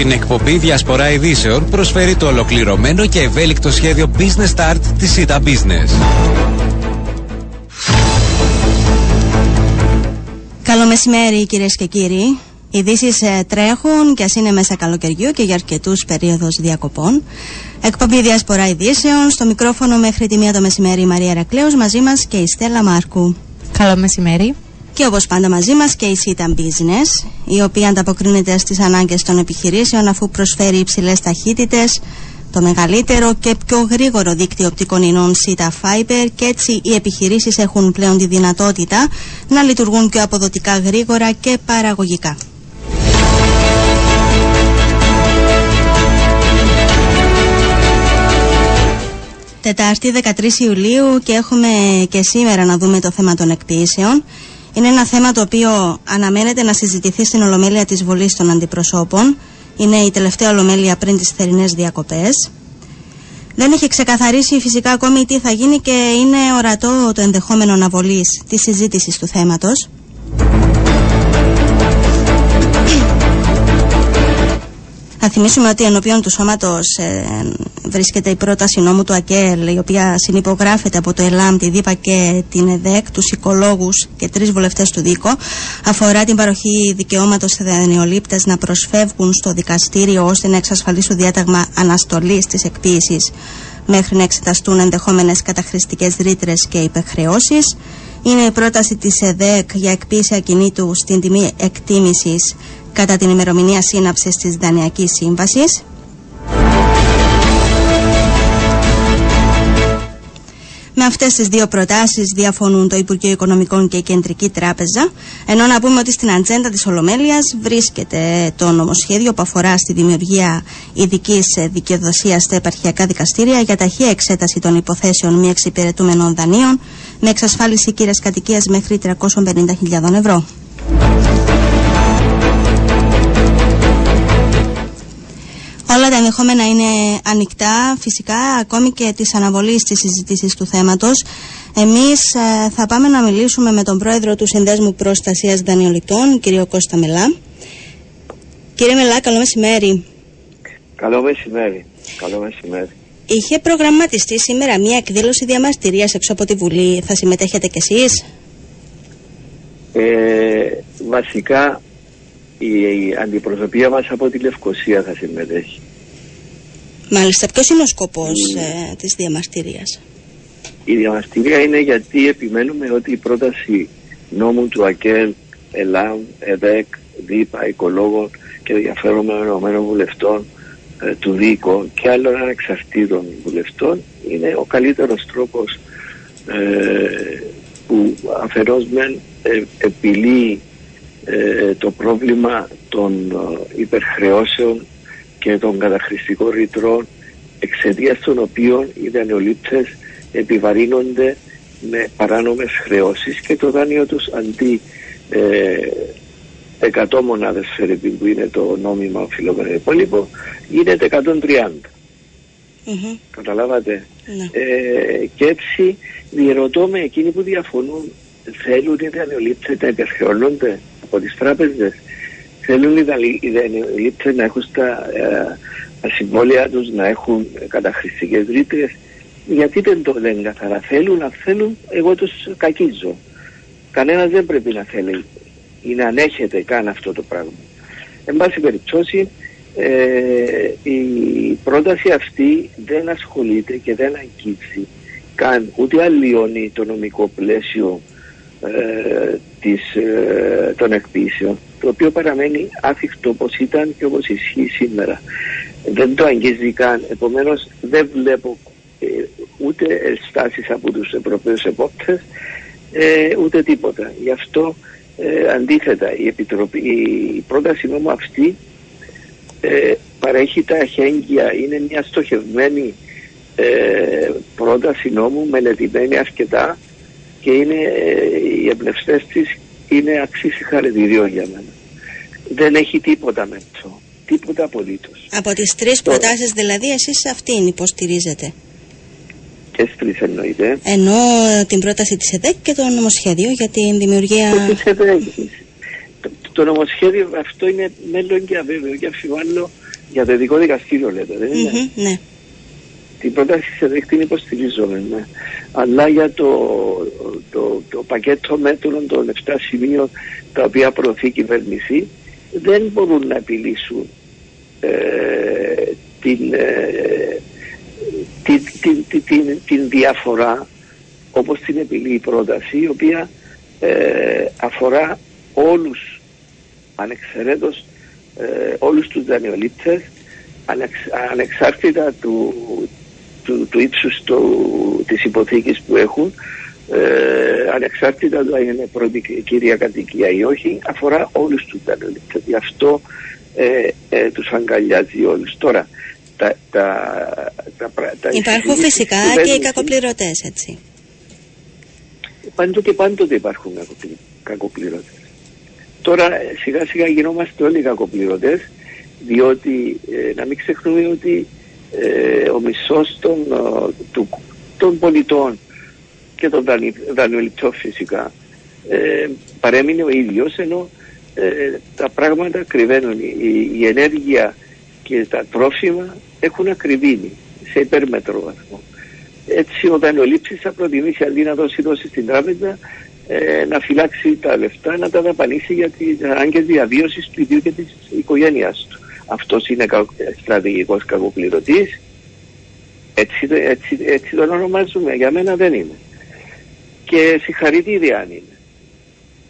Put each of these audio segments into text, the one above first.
Την εκπομπή Διασπορά Ειδήσεων προσφέρει το ολοκληρωμένο και ευέλικτο σχέδιο Business Start της ΣΥΤΑ Business. Καλό μεσημέρι κυρίες και κύριοι. Ειδήσεις ε, τρέχουν και ας είναι μέσα καλοκαιριού και για αρκετούς περίοδους διακοπών. Εκπομπή Διασπορά Ειδήσεων. Στο μικρόφωνο μέχρι τη μία το μεσημέρι η Μαρία Ρακλέου μαζί μας και η Στέλλα Μάρκου. Καλό μεσημέρι. Και όπως πάντα μαζί μας και η Sita Business, η οποία ανταποκρίνεται στις ανάγκες των επιχειρήσεων αφού προσφέρει υψηλές ταχύτητες, το μεγαλύτερο και πιο γρήγορο δίκτυο οπτικών ινών SITA Fiber και έτσι οι επιχειρήσεις έχουν πλέον τη δυνατότητα να λειτουργούν πιο αποδοτικά γρήγορα και παραγωγικά. Τετάρτη 13 Ιουλίου και έχουμε και σήμερα να δούμε το θέμα των εκποίησεων. Είναι ένα θέμα το οποίο αναμένεται να συζητηθεί στην Ολομέλεια της Βολής των Αντιπροσώπων. Είναι η τελευταία Ολομέλεια πριν τις θερινές διακοπές. Δεν έχει ξεκαθαρίσει φυσικά ακόμη τι θα γίνει και είναι ορατό το ενδεχόμενο αναβολής της συζήτησης του θέματος. Θα θυμίσουμε ότι ενώπιον του σώματος ε, βρίσκεται η πρόταση νόμου του ΑΚΕΛ, η οποία συνυπογράφεται από το ΕΛΑΜ, τη ΔΥΠΑ και την ΕΔΕΚ, τους οικολόγους και τρεις βουλευτές του ΔΥΚΟ. Αφορά την παροχή δικαιώματος σε δανειολήπτε να προσφεύγουν στο δικαστήριο ώστε να εξασφαλίσουν διάταγμα αναστολής της εκποίησης μέχρι να εξεταστούν ενδεχόμενες καταχρηστικές ρήτρες και υπεχρεώσεις. Είναι η πρόταση της ΕΔΕΚ για εκποίηση ακινήτου στην τιμή εκτίμησης κατά την ημερομηνία σύναψης της Δανειακής Σύμβασης. Με αυτές τις δύο προτάσεις διαφωνούν το Υπουργείο Οικονομικών και η Κεντρική Τράπεζα. Ενώ να πούμε ότι στην ατζέντα της Ολομέλειας βρίσκεται το νομοσχέδιο που αφορά στη δημιουργία ειδικής δικαιοδοσίας στα επαρχιακά δικαστήρια για ταχεία εξέταση των υποθέσεων μη εξυπηρετούμενων δανείων με εξασφάλιση κύρια κατοικίας μέχρι 350.000 ευρώ. Τα ενδεχόμενα είναι ανοιχτά, φυσικά, ακόμη και της αναβολής της συζήτησης του θέματος. Εμείς ε, θα πάμε να μιλήσουμε με τον πρόεδρο του Συνδέσμου Προστασίας Δανειολητών, κύριο Κώστα Μελά. Κύριε Μελά, καλό μεσημέρι. Καλό μεσημέρι. Καλό μεσημέρι. Είχε προγραμματιστεί σήμερα μια εκδήλωση διαμαρτυρίας έξω από τη Βουλή. Θα συμμετέχετε κι εσείς; Ε, βασικά η αντιπροσωπεία μας από τη Λευκοσία θα συμμετέχει. Μάλιστα, ποιος είναι ο σκοπός ε, της διαμαρτυρίας. Η διαμαρτυρία είναι γιατί επιμένουμε ότι η πρόταση νόμου του ΑΚΕΛ, ΕΛΑΜ, ΕΔΕΚ, ΔΥΠΑ, οικολόγων και ενδιαφέρομενων βουλευτών ε, του ΔΥΚΟ και άλλων ανεξαρτήτων βουλευτών είναι ο καλύτερος τρόπος ε, που αφαιρώς μεν ε, επιλύει ε, το πρόβλημα των ε, υπερχρεώσεων και των καταχρηστικών ρητρών εξαιτίας των οποίων οι δανειολήπτες επιβαρύνονται με παράνομες χρεώσεις και το δάνειο τους αντί ε, 100 μονάδες φερεπίν που είναι το νόμιμα οφειλόμενο υπόλοιπο γίνεται 130. Mm-hmm. Καταλάβατε; Ναι. Ε, και έτσι διερωτώ με εκείνοι που διαφωνούν θέλουν οι δανειολήπτες να υπερχρεώνονται από τις τράπεζες; Θέλουν οι δανειολήπτες να έχουν στα, ε, τα συμβόλαια τους να έχουν καταχρηστικές ρήτρες γιατί δεν το λένε καθαρά θέλουν, αν θέλουν εγώ τους κακίζω. Κανένας δεν πρέπει να θέλει ή να ανέχεται καν αυτό το πράγμα. Εν πάση περιπτώσει ε, η πρόταση αυτή δεν ασχολείται και δεν αγγίξει καν ούτε αλλοιώνει το νομικό πλαίσιο ε, της, ε, των εκπίσεων το οποίο παραμένει άφηκτο όπως ήταν και όπως ισχύει σήμερα. Δεν το αγγίζει καν. Επομένως δεν βλέπω ε, ούτε στάσεις από τους Ευρωπαίους επόπτες ε, ούτε τίποτα. Γι' αυτό αντίθετα η, Επιτροπή, η πρόταση νόμου αυτή παρέχει τα αχέγγυα είναι μια στοχευμένη πρόταση νόμου μελετημένη αρκετά και είναι, ε, οι εμπνευστές της είναι αξίση συγχαρητηρίων για μένα. Δεν έχει τίποτα με αυτό. Τίποτα απολύτως. Από τις τρεις προτάσεις δηλαδή, εσείς αυτήν υποστηρίζετε; Και στι τρεις εννοείται. Ενώ την πρόταση της ΕΔΕΚ και το νομοσχέδιο για την δημιουργία. Της ΕΔΕΚ. το νομοσχέδιο αυτό είναι μέλλον και αβέβαιο και αμφιβάλλω για το ειδικό δικαστήριο λέτε, δεν ειναι ναι. Την πρόταση σε δέχτη την υποστηρίζομαι, ναι. Αλλά για το, το, το πακέτο μέτρων των 7 σημείων τα οποία προωθεί η κυβέρνηση δεν μπορούν να επιλύσουν ε, την, ε, την, την, την, την, διαφορά όπως την επιλύει η πρόταση η οποία ε, αφορά όλους ανεξαιρέτως ε, όλους τους δανειολήπτες ανεξάρτητα του, του, του ύψους του, της υποθήκης που έχουν ε, ανεξάρτητα του αν είναι πρώτη κυρία κατοικία ή όχι αφορά όλους τους δανειολήπτες γι' αυτό ε, ε, τους αγκαλιάζει όλους. Τώρα τα, τα, τα, τα υπάρχουν φυσικά και οι κακοπληρωτές έτσι. Πάντοτε πάντοτε υπάρχουν κακοπληρωτές. Τώρα σιγά σιγά γινόμαστε όλοι κακοπληρωτές διότι ε, να μην ξεχνούμε ότι ε, ο μισός των, ε, των πολιτών και των δανειοληπτών φυσικά ε, παρέμεινε ο ίδιος ενώ τα πράγματα κρυβαίνουν. Η, η, ενέργεια και τα τρόφιμα έχουν ακριβήνει σε υπέρμετρο βαθμό. Έτσι ο δανειολήψης θα προτιμήσει αντί να δώσει δώσει στην τράπεζα ε, να φυλάξει τα λεφτά, να τα δαπανίσει για τις ανάγκες διαβίωσης του ίδιου και της οικογένειας του. Αυτός είναι στρατηγικός κακοπληρωτής, έτσι, έτσι, έτσι τον ονομάζουμε, για μένα δεν είναι. Και συγχαρητήρια αν είναι.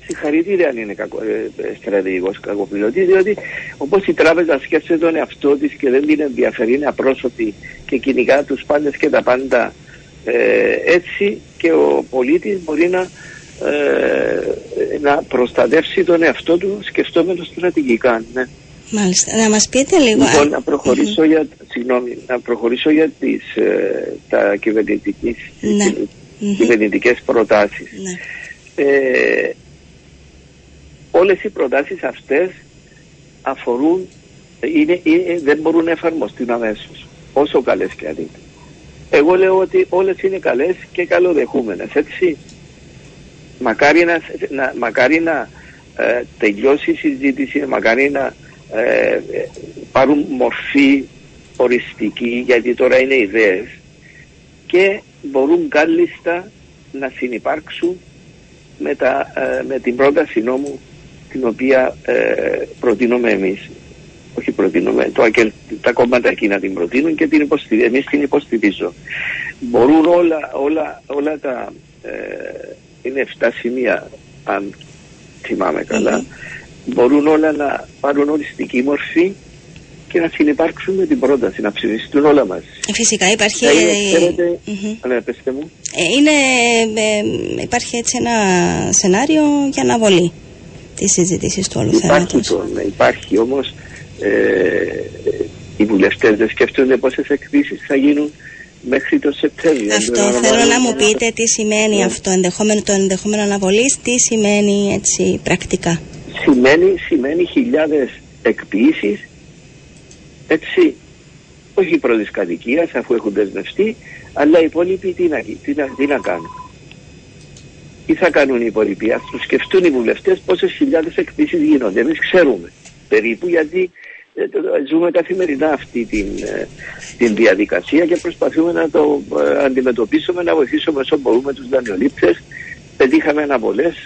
Συγχαρητήρια αν είναι κακο, ε, στρατηγικός κακοπληρωτής, διότι όπως η τράπεζα σκέφτεται τον εαυτό της και δεν την ενδιαφέρει, είναι απρόσωπη και κυνηγά τους πάντες και τα πάντα ε, έτσι και ο πολίτης μπορεί να ε, να προστατεύσει τον εαυτό του σκεφτόμενος στρατηγικά. Ναι. Μάλιστα. Να μας πείτε λίγο... Λοιπόν, να προχωρήσω, για, συγγνώμη, να προχωρήσω για τις, ε, τα κυβερνητικές, ναι. Κυβερνητικές προτάσεις. Ναι. Ε, όλες οι προτάσεις αυτές αφορούν, είναι, είναι, δεν μπορούν να εφαρμοστούν αμέσως, όσο καλές και αν είναι. Εγώ λέω ότι όλες είναι καλές και καλοδεχούμενες, έτσι μακάρι να, να, μακάρι να ε, τελειώσει η συζήτηση, μακάρι να ε, πάρουν μορφή οριστική, γιατί τώρα είναι ιδέες και μπορούν κάλλιστα να συνεπάρξουν με, τα, ε, με την πρόταση νόμου την οποία ε, προτείνουμε εμείς. Όχι προτείνουμε, το, τα κόμματα εκεί να την προτείνουν και την υποστηρίζω, εμείς την υποστηρίζω. Μπορούν όλα, όλα, όλα τα είναι 7 σημεία αν θυμάμαι μπορούν όλα να πάρουν οριστική μορφή και να συνεπάρξουν με την πρόταση, να ψηφιστούν όλα μαζί. Φυσικά υπάρχει... Ναι, πέστε μου. Ε, είναι, ε, υπάρχει έτσι ένα σενάριο για αναβολή της συζήτησης του όλου υπάρχει Το, ναι, υπάρχει όμως ε, οι βουλευτές δεν σκέφτονται πόσες εκδήσεις θα γίνουν μέχρι το Σεπτέμβριο. Αυτό θέλω να μου πείτε τι σημαίνει ναι. αυτό, ενδεχόμενο, το ενδεχόμενο αναβολή, τι σημαίνει έτσι πρακτικά; Σημαίνει, σημαίνει χιλιάδες εκποίησεις, έτσι, όχι πρώτης κατοικίας αφού έχουν δεσμευτεί, αλλά οι υπόλοιποι τι να, τι να, τι να κάνουν. Τι θα κάνουν οι υπόλοιποι, ας τους σκεφτούν οι βουλευτές πόσες χιλιάδες εκποίησεις γίνονται. Εμείς ξέρουμε περίπου γιατί ε, ζούμε καθημερινά αυτή την, ε, την διαδικασία και προσπαθούμε να το ε, αντιμετωπίσουμε, να βοηθήσουμε όσο μπορούμε τους δανειολήπτες. Πετύχαμε αναβολές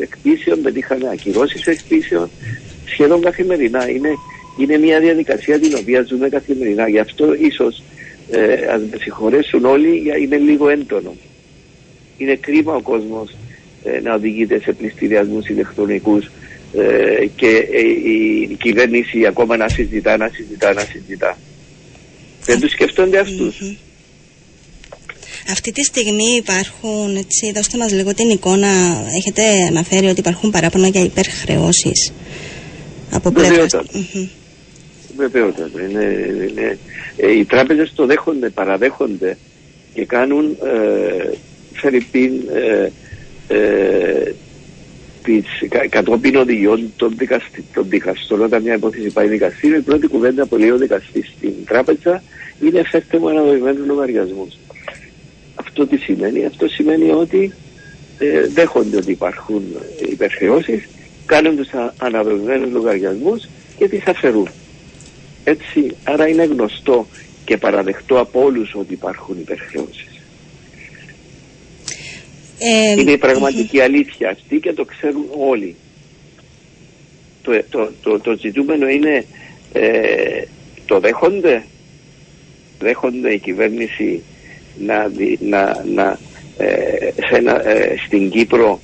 εκπίσεων, πετύχαμε ακυρώσεις εκπίσεων, σχεδόν καθημερινά. Είναι, είναι μια διαδικασία την οποία ζούμε καθημερινά. Γι' αυτό ίσως ε, ας με συγχωρέσουν όλοι, είναι λίγο έντονο. Είναι κρίμα ο κόσμος να οδηγείται σε πληστηριασμούς ηλεκτρονικούς ε, και ε, η κυβέρνηση ακόμα να συζητά, να συζητά, να συζητά. Δεν τους σκεφτονται Αυτή τη στιγμή υπάρχουν, έτσι, δώστε μας λίγο την εικόνα, έχετε αναφέρει ότι υπάρχουν παράπονα για υπερχρεώσεις από πλευρά. Βεβαιότατα. Είναι, είναι, ε, οι τράπεζες το δέχονται, παραδέχονται και κάνουν ε, φερρυπίν ε, ε, τις, κατόπιν οδηγιών των, δικαστη, των δικαστών όταν μια υπόθεση πάει δικαστήριο η πρώτη κουβέντα που λέει ο δικαστής στην τράπεζα είναι εφέστε μου αναδοημένους λογαριασμούς. Αυτό τι σημαίνει, αυτό σημαίνει ότι ε, δέχονται ότι υπάρχουν υπερχρεώσεις κάνουν τους αναβευμένους λογαριασμούς και τις αφαιρούν. Έτσι, άρα είναι γνωστό και παραδεχτό από όλους ότι υπάρχουν υπερχρεώσεις. Ε, είναι η πραγματική αλήθεια αυτή και το ξέρουν όλοι. Το, το, το, το ζητούμενο είναι ε, το δέχονται, δέχονται η κυβέρνηση να, να, να ε, ε, στην Κύπρο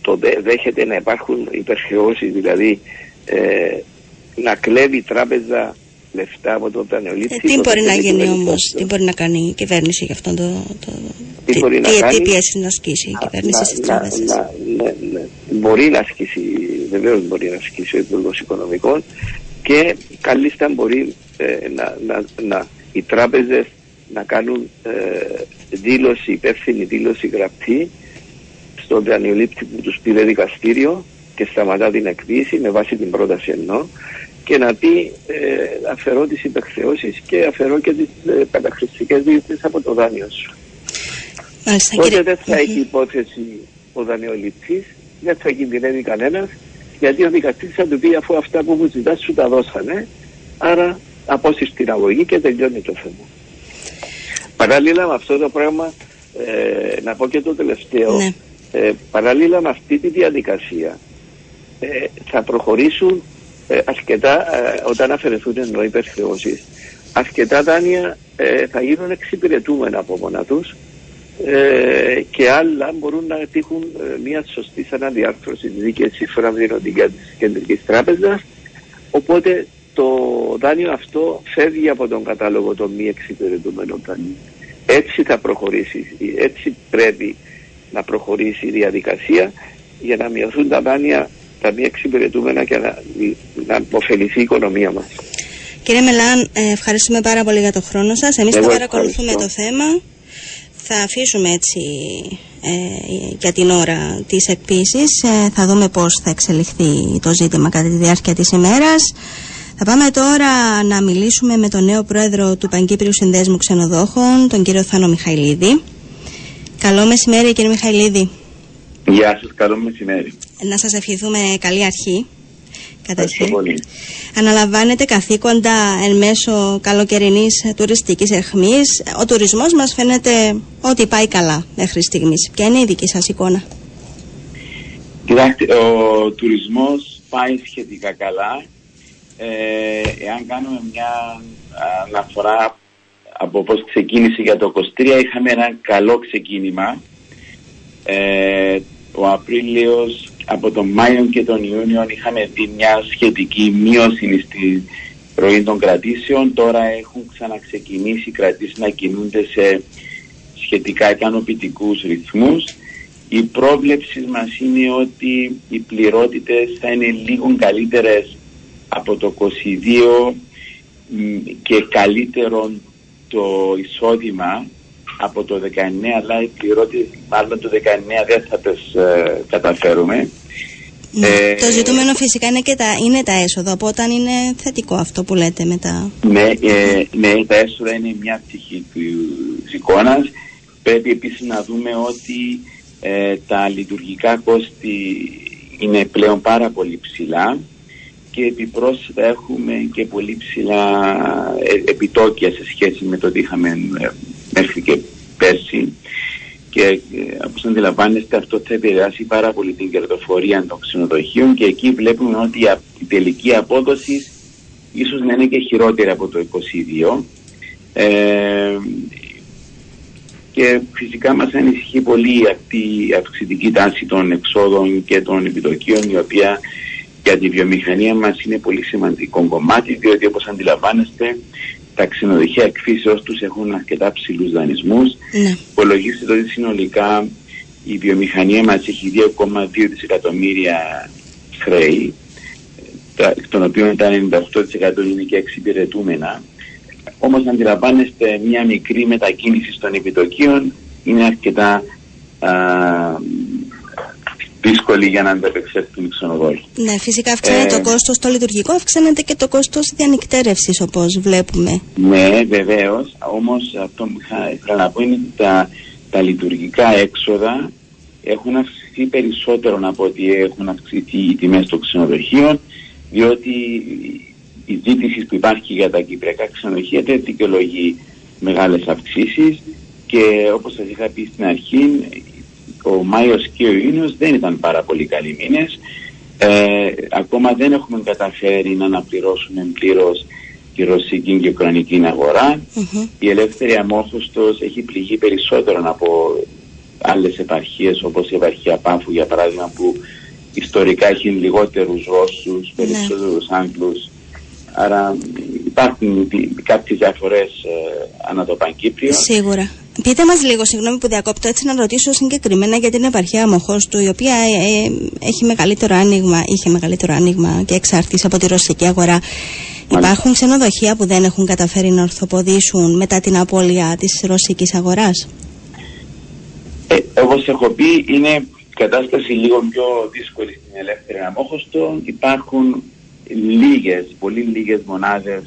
το δέχεται να υπάρχουν υπερχρεώσεις, δηλαδή ε, να κλέβει η τράπεζα λεφτά από τον δανειολήπτη. Ε, τι μπορεί να γίνει όμως, τι μπορεί να κάνει η κυβέρνηση για αυτό το. το τι, τι, μπορεί τι, να κάνει; Τι πιέσει να ασκήσει η κυβέρνηση στις τράπεζες; Ναι, ναι. Μπορεί να ασκήσει, βεβαίως μπορεί να ασκήσει ο Υπουργός Οικονομικών και καλύτερα μπορεί ε, να, να, να, οι τράπεζες να κάνουν ε, δήλωση, υπεύθυνη δήλωση γραπτή στον δανειολήπτη που τους πήρε δικαστήριο και σταματά την εκδίση με βάση την πρόταση εννοώ και να πει ε, αφαιρώ τις υπερχρεώσεις και αφαιρώ και τις ε, καταχρηστικές από το δάνειο σου. Μάλιστα, Οπότε δεν θα έχει υπόθεση ο δανειοληπτής, δεν θα κινδυνεύει κανένας, γιατί ο δικαστής θα του πει αφού αυτά που μου ζητάς σου τα δώσανε, άρα απόσυρ την αγωγή και τελειώνει το θέμα. Παράλληλα με αυτό το πράγμα, ε, να πω και το τελευταίο, ναι. ε, παράλληλα με αυτή τη διαδικασία ε, θα προχωρήσουν ε, αρκετά, ε, όταν αφαιρεθούν εννοώ υπερχρεώσεις, αρκετά δάνεια ε, θα γίνουν εξυπηρετούμενα από μόνα τους ε, και άλλα μπορούν να τύχουν ε, μια σωστή αναδιάρθρωση δίκαιης σύμφωνα με την οδηγία της Κεντρικής Τράπεζας οπότε το δάνειο αυτό φεύγει από τον κατάλογο των μη εξυπηρετούμενων δανείων. Έτσι θα προχωρήσει, έτσι πρέπει να προχωρήσει η διαδικασία για να μειωθούν τα δάνεια τα μη εξυπηρετούμενα και να, να αποφεληθεί η οικονομία μας. Κύριε Μελάν, ε, ευχαριστούμε πάρα πολύ για το χρόνο σας. Εμείς θα παρακολουθούμε το θέμα. Θα αφήσουμε έτσι ε, για την ώρα τις εκπίσεις. Ε, θα δούμε πώς θα εξελιχθεί το ζήτημα κατά τη διάρκεια της ημέρας. Θα πάμε τώρα να μιλήσουμε με τον νέο πρόεδρο του Παγκύπριου Συνδέσμου Ξενοδόχων, τον κύριο Θάνο Μιχαηλίδη. Καλό μεσημέρι κύριε Μιχαηλίδη. Γεια σας, καλό μεσημέρι. Να σας ευχηθούμε καλή αρχή. Καταρχήν. Αναλαμβάνετε καθήκοντα εν μέσω καλοκαιρινής τουριστικής εχμής. Ο τουρισμός μας φαίνεται ότι πάει καλά μέχρι στιγμής. Ποια είναι η δική σας εικόνα; Κοιτάξτε, ο τουρισμός πάει σχετικά καλά. Ε, εάν κάνουμε μια αναφορά από πώς ξεκίνησε για το 23, είχαμε ένα καλό ξεκίνημα. Ε, ο Απρίλιος από τον Μάιο και τον Ιούνιο είχαμε δει μια σχετική μείωση στη ροή των κρατήσεων. Τώρα έχουν ξαναξεκινήσει οι κρατήσεις να κινούνται σε σχετικά ικανοποιητικούς ρυθμούς. Η πρόβλεψη μας είναι ότι οι πληρότητες θα είναι λίγο καλύτερες από το 22 και καλύτερο το εισόδημα από το 19 αλλά η πληρώτη μάλλον το 19 δεν θα τις ε, καταφέρουμε. Ναι. Ε, το ζητούμενο φυσικά είναι, και τα, είναι τα έσοδα, οπότε είναι θετικό αυτό που λέτε μετά. Ναι, ε, ναι τα έσοδα είναι μια πτυχή της εικόνας. Πρέπει επίσης να δούμε ότι ε, τα λειτουργικά κόστη είναι πλέον πάρα πολύ ψηλά και επιπρόσθετα έχουμε και πολύ ψηλά ε, επιτόκια σε σχέση με το ότι είχαμε ε, μέχρι και πέρσι. Και ε, όπως αντιλαμβάνεστε αυτό θα επηρεάσει πάρα πολύ την κερδοφορία των ξενοδοχείων και εκεί βλέπουμε ότι η τελική απόδοση ίσως να είναι και χειρότερη από το 22 ε, και φυσικά μας ανησυχεί πολύ αυτή η αυξητική τάση των εξόδων και των επιτοκίων η οποία για τη βιομηχανία μας είναι πολύ σημαντικό κομμάτι διότι όπως αντιλαμβάνεστε τα ξενοδοχεία εκφύσεως τους έχουν αρκετά ψηλούς δανεισμούς. Ναι. Υπολογίστε ότι συνολικά η βιομηχανία μας έχει 2,2 δισεκατομμύρια χρέη, εκ των οποίων τα 98% είναι και εξυπηρετούμενα. Όμως αντιλαμβάνεστε μια μικρή μετακίνηση των επιτοκίων είναι αρκετά α, δύσκολη για να ανταπεξέλθουν οι ξενοδόχοι. Ναι, φυσικά αυξάνεται ε, το κόστος το λειτουργικό, αυξάνεται και το κόστος διανυκτέρευση όπως βλέπουμε. Ναι, βεβαίως. Όμως αυτό που ήθελα να πω είναι ότι τα, τα λειτουργικά έξοδα έχουν αυξηθεί αυξηθεί περισσότερο από ότι έχουν αυξηθεί οι τιμές των ξενοδοχείων διότι η ζήτηση που υπάρχει για τα κυπριακά ξενοδοχεία δεν δικαιολογεί μεγάλες αυξήσεις και όπως σας είχα πει στην αρχή ο Μάιος και ο Ιούνιος δεν ήταν πάρα πολύ καλοί μήνες ε, ακόμα δεν έχουμε καταφέρει να αναπληρώσουμε πλήρως τη ρωσική και ουκρανική Η ελεύθερη αμόχωστος έχει πληγεί περισσότερο από άλλες επαρχίες όπως η επαρχία Πάφου για παράδειγμα που ιστορικά έχει λιγότερους Ρώσους, ναι. περισσότερους ναι. Άγγλους άρα υπάρχουν κάποιες διαφορές ε, ανά το Παγκύπριο. Σίγουρα. Πείτε μας λίγο, συγγνώμη που διακόπτω, έτσι να ρωτήσω συγκεκριμένα για την επαρχία Μοχώστου, η οποία ε, ε, έχει μεγαλύτερο άνοιγμα, είχε μεγαλύτερο άνοιγμα και εξαρτήσει από τη ρωσική αγορά. Υπάρχουν ξενοδοχεία που δεν έχουν καταφέρει να ορθοποδήσουν μετά την απώλεια της ρωσικής αγοράς; Ε, όπως έχω πει, είναι κατάσταση λίγο πιο δύσκολη στην ελεύθερη αμόχωστο. Υπάρχουν λίγες, πολύ λίγες μονάδες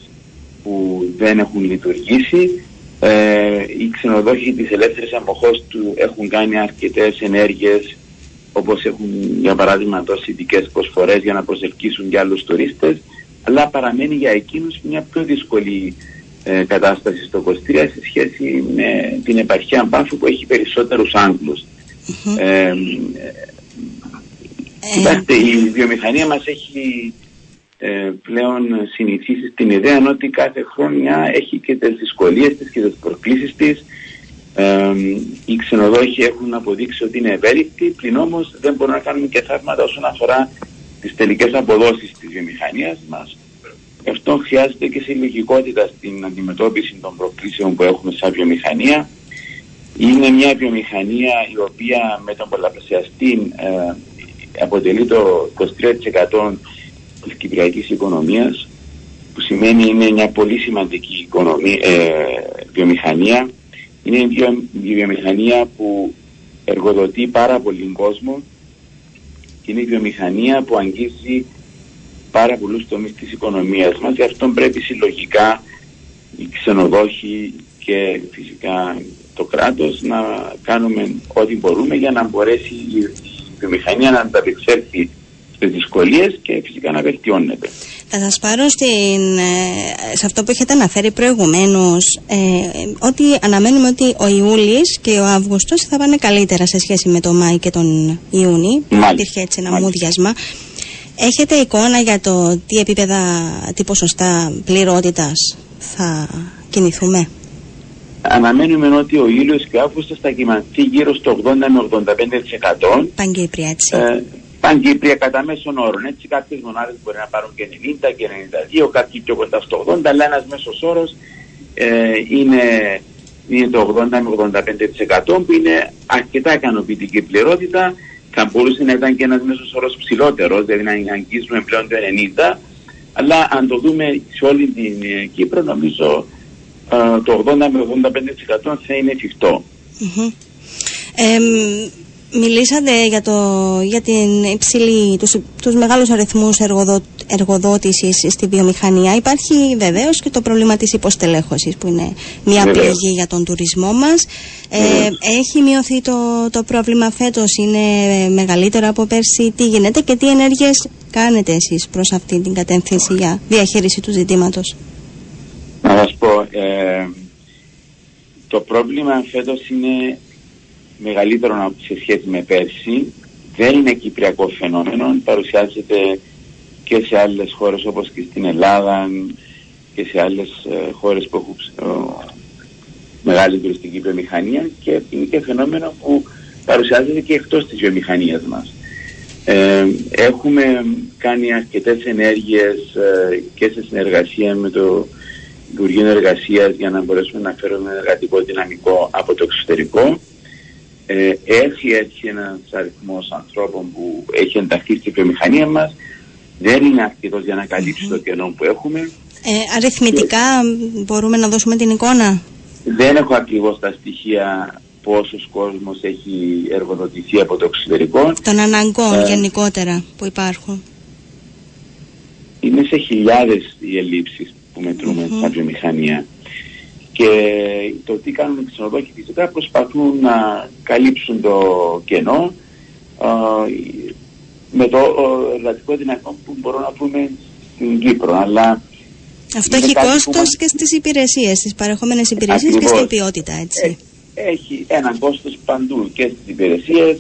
που δεν έχουν λειτουργήσει. Ε, οι ξενοδόχοι της ελεύθερης του έχουν κάνει αρκετές ενέργειες όπως έχουν για παράδειγμα δώσει ειδικές προσφορές για να προσελκύσουν και άλλους τουρίστες αλλά παραμένει για εκείνους μια πιο δύσκολη ε, κατάσταση στο Κοστρία σε σχέση με την επαρχία Μπάφου που έχει περισσότερους Άγγλους. Ε, ε, κοιτάξτε, η βιομηχανία μας έχει ε, πλέον συνηθίσεις στην ιδέα ότι κάθε χρόνια έχει και τις δυσκολίες της και τις προκλήσεις της. Ε, οι ξενοδόχοι έχουν αποδείξει ότι είναι ευέλικτοι, πλην όμως δεν μπορούν να κάνουν και θαύματα όσον αφορά τις τελικές αποδόσεις της βιομηχανίας μας. Γι' αυτό χρειάζεται και συλλογικότητα στην αντιμετώπιση των προκλήσεων που έχουμε σαν βιομηχανία. Είναι μια βιομηχανία η οποία με τον πολλαπλασιαστή ε, αποτελεί το 23% της κυπριακής οικονομίας που σημαίνει είναι μια πολύ σημαντική οικονομία, ε, βιομηχανία. Είναι μια βιομηχανία που εργοδοτεί πάρα πολύ κόσμο και είναι η βιομηχανία που αγγίζει πάρα πολλούς τομείς της οικονομίας μας γι' αυτό πρέπει συλλογικά οι ξενοδόχοι και φυσικά το κράτος να κάνουμε ό,τι μπορούμε για να μπορέσει η βιομηχανία να ανταπεξέλθει στις δυσκολίες και φυσικά να βελτιώνεται. Θα σας πάρω στην, ε, σε αυτό που έχετε αναφέρει προηγουμένως ε, ότι αναμένουμε ότι ο Ιούλης και ο Αύγουστος θα πάνε καλύτερα σε σχέση με το Μάη και τον Ιούνι. Μάλιστα. Υπήρχε έτσι ένα Μάλιστα. μούδιασμα. Έχετε εικόνα για το τι επίπεδα, τι ποσοστά πληρότητας θα κινηθούμε; Αναμένουμε ότι ο Ιούλιος και ο Αύγουστος θα κοιμανθεί γύρω στο 80 με 85%. Παγκύπρια έτσι. Ε, Παγκύπρια κατά μέσον όρων. Έτσι, κάποιες μονάδες μπορεί να πάρουν και 90 και 92, κάποιοι πιο κοντά στο 80, αλλά ένας μέσος όρος ε, είναι, είναι το 80 με 85% που είναι αρκετά ικανοποιητική πληρότητα. Θα μπορούσε να ήταν και ένας μέσος όρος ψηλότερος, δηλαδή να αγγίζουμε πλέον το 90, αλλά αν το δούμε σε όλη την ε, Κύπρο, νομίζω ε, το 80 με 85% θα είναι εφικτό. Mm-hmm. Μιλήσατε για, το, για την υψηλή, τους, τους μεγάλους αριθμούς εργοδο, εργοδότησης στη βιομηχανία. Υπάρχει βεβαίως και το πρόβλημα της υποστελέχωσης που είναι μια πληγή για τον τουρισμό μας. Ε, έχει μειωθεί το, το πρόβλημα φέτος, είναι μεγαλύτερο από πέρσι. Τι γίνεται και τι ενέργειες κάνετε εσείς προς αυτή την κατεύθυνση για διαχείριση του ζητήματος; Να σας πω, ε, το πρόβλημα φέτος είναι μεγαλύτερο σε σχέση με πέρσι. Δεν είναι κυπριακό φαινόμενο, παρουσιάζεται και σε άλλες χώρες όπως και στην Ελλάδα και σε άλλες ε, χώρες που έχουν ε, μεγάλη τουριστική βιομηχανία και είναι και φαινόμενο που παρουσιάζεται και εκτός της βιομηχανίας μας. Ε, έχουμε κάνει αρκετές ενέργειες και σε συνεργασία με το Υπουργείο Εργασίας για να μπορέσουμε να φέρουμε εργατικό δυναμικό από το εξωτερικό ε, έχει έτσι ένας αριθμός ανθρώπων που έχει ενταχθεί στη βιομηχανία μας. Δεν είναι αρκετός για να καλύψει το κενό που έχουμε. Ε, αριθμητικά μπορούμε να δώσουμε την εικόνα; Δεν έχω ακριβώς τα στοιχεία πόσος κόσμος έχει εργοδοτηθεί από το εξωτερικό. Των αναγκών ε, γενικότερα που υπάρχουν. Είναι σε χιλιάδες οι ελλείψεις που μετρούμε mm-hmm. στα βιομηχανία και το τι κάνουν οι ξενοδόχοι φυσικά προσπαθούν να καλύψουν το κενό με το εργατικό δυνατό που μπορούμε να πούμε στην Κύπρο. Αλλά αυτό έχει κόστος και στις υπηρεσίες, στις παρεχόμενες υπηρεσίες και στην ποιότητα, έτσι. Ε, έχει ένα κόστος παντού και στις υπηρεσίες,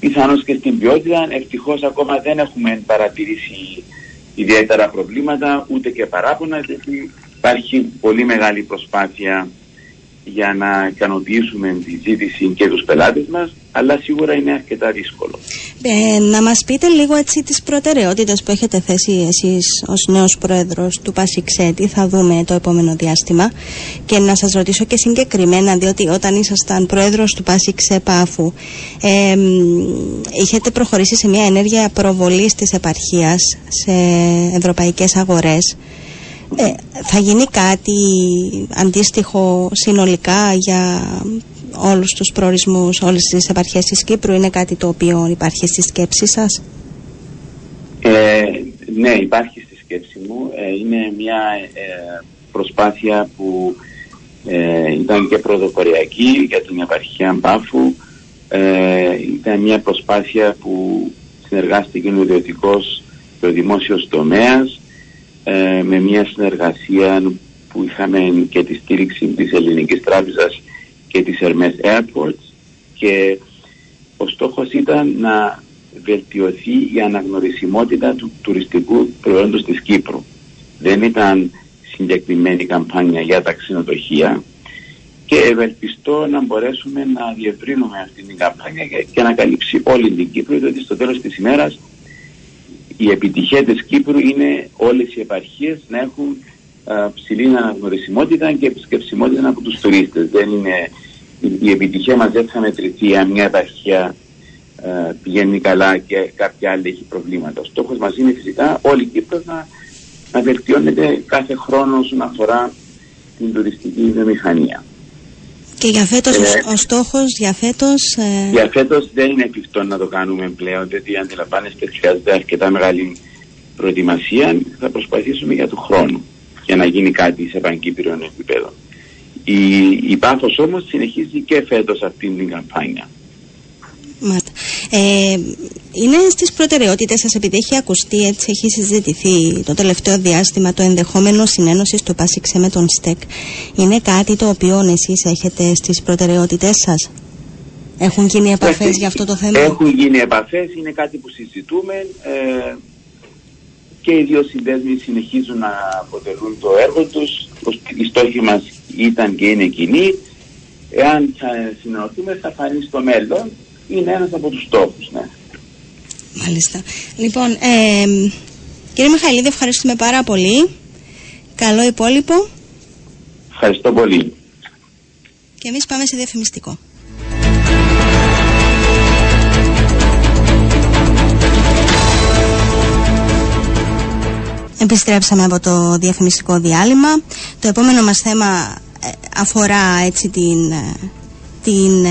πιθανώς και στην ποιότητα. Ευτυχώς ακόμα δεν έχουμε παρατηρήσει ιδιαίτερα προβλήματα ούτε και παράπονα, γιατί υπάρχει πολύ μεγάλη προσπάθεια για να ικανοποιήσουμε τη ζήτηση και τους πελάτες μας, αλλά σίγουρα είναι αρκετά δύσκολο. Ε, να μας πείτε λίγο έτσι τις προτεραιότητες που έχετε θέσει εσείς ως νέος πρόεδρος του ΠΑΣΙΞΕ, τι θα δούμε το επόμενο διάστημα και να σας ρωτήσω και συγκεκριμένα, διότι όταν ήσασταν πρόεδρος του ΠΑΣΙΞΕ ΠΑΦΟΥ, ε, είχετε προχωρήσει σε μια ενέργεια προβολής της επαρχίας σε ευρωπαϊκές αγορές. Ε, θα γίνει κάτι αντίστοιχο συνολικά για όλους τους προορισμούς, όλες τις επαρχές της Κύπρου; Είναι κάτι το οποίο υπάρχει στη σκέψη σας; Ε, ναι, υπάρχει στη σκέψη μου. Ε, είναι μια ε, προσπάθεια που ήταν και πρωτοποριακή για την επαρχία Μπάφου. ήταν μια προσπάθεια που συνεργάστηκε ο ιδιωτικός και ο δημόσιος τομέας ε, με μια συνεργασία που είχαμε και τη στήριξη της Ελληνικής Τράπεζας και της Hermes Airports και ο στόχος ήταν να βελτιωθεί η αναγνωρισιμότητα του τουριστικού προϊόντος της Κύπρου. Δεν ήταν συγκεκριμένη καμπάνια για τα ξενοδοχεία και ευελπιστώ να μπορέσουμε να διευρύνουμε αυτή την καμπάνια και να καλύψει όλη την Κύπρο διότι στο τέλος της ημέρας η επιτυχία της Κύπρου είναι όλες οι επαρχίες να έχουν α, ψηλή αναγνωρισιμότητα και επισκεψιμότητα από τους τουρίστες. Δεν είναι, η, επιτυχία μας δεν θα μετρηθεί αν μια επαρχία πηγαίνει καλά και κάποια άλλη έχει προβλήματα. Ο στόχος μας είναι φυσικά όλη η Κύπρος να, να βελτιώνεται κάθε χρόνο όσον αφορά την τουριστική βιομηχανία. Και για φέτος ε, ο στόχος για φέτος... Ε... Για φέτος δεν είναι εφικτό να το κάνουμε πλέον, γιατί αντιλαμβάνεστε ότι χρειάζεται αρκετά μεγάλη προετοιμασία. Θα προσπαθήσουμε για του χρόνου για να γίνει κάτι σε πανκύπριο επίπεδο. Η, η Πάθος όμως συνεχίζει και φέτος αυτή την καμπάνια. Ε, είναι στις προτεραιότητες σας επειδή έχει ακουστεί, έτσι έχει συζητηθεί το τελευταίο διάστημα το ενδεχόμενο συνένωσης του ΠΑΣΙΞΕ με τον ΣΤΕΚ. Είναι κάτι το οποίο εσείς έχετε στις προτεραιότητες σας; Έχουν γίνει επαφές για αυτό το θέμα; Έχουν γίνει επαφές, είναι κάτι που συζητούμε ε, και οι δύο συνδέσμοι συνεχίζουν να αποτελούν το έργο τους. Οι στόχοι μας ήταν και είναι κοινοί. Εάν θα συνενωθούμε θα φανεί στο μέλλον είναι ένας από τους στόχους, ναι. Μάλιστα. Λοιπόν, ε, κύριε Μιχαηλίδη, ευχαριστούμε πάρα πολύ. Καλό υπόλοιπο. Ευχαριστώ πολύ. Και εμείς πάμε σε διαφημιστικό. Επιστρέψαμε από το διαφημιστικό διάλειμμα. Το επόμενο μας θέμα ε, αφορά έτσι την, ε, την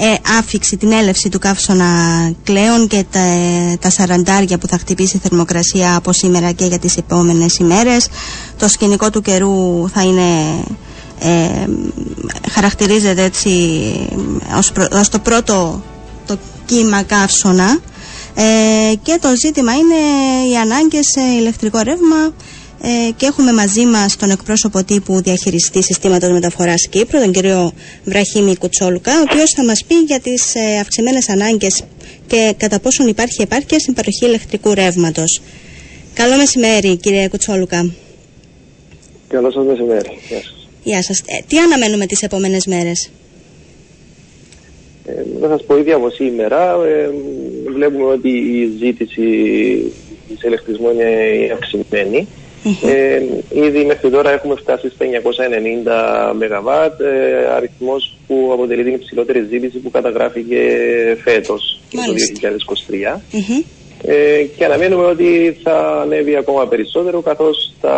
ε, ε, άφηξη, την έλευση του καύσωνα κλέον και τα, τα σαραντάρια που θα χτυπήσει η θερμοκρασία από σήμερα και για τις επόμενες ημέρες. Το σκηνικό του καιρού θα είναι ε, χαρακτηρίζεται έτσι ως, ως το πρώτο το κύμα καύσωνα ε, και το ζήτημα είναι οι ανάγκες σε ηλεκτρικό ρεύμα ε, και έχουμε μαζί μας τον εκπρόσωπο τύπου διαχειριστή συστήματος μεταφοράς Κύπρου, τον κύριο Βραχήμι Κουτσόλουκα, ο οποίος θα μας πει για τις ε, αυξημένες ανάγκες και κατά πόσον υπάρχει επάρκεια στην παροχή ηλεκτρικού ρεύματος. Καλό μεσημέρι, κύριε Κουτσόλουκα. Καλό σας μεσημέρι. Γεια σας. Ε, τι αναμένουμε τις επόμενες μέρες; Ε, να σας πω ήδη από σήμερα, ε, βλέπουμε ότι η ζήτηση της ηλεκτρισμού είναι αυξημένη. Ε, ήδη μέχρι τώρα έχουμε φτάσει στα 990 ΜΒ, ε, αριθμός που αποτελεί την υψηλότερη ζήτηση που καταγράφηκε φέτος, το 2023. Ε, και αναμένουμε ότι θα ανέβει ακόμα περισσότερο καθώς τα,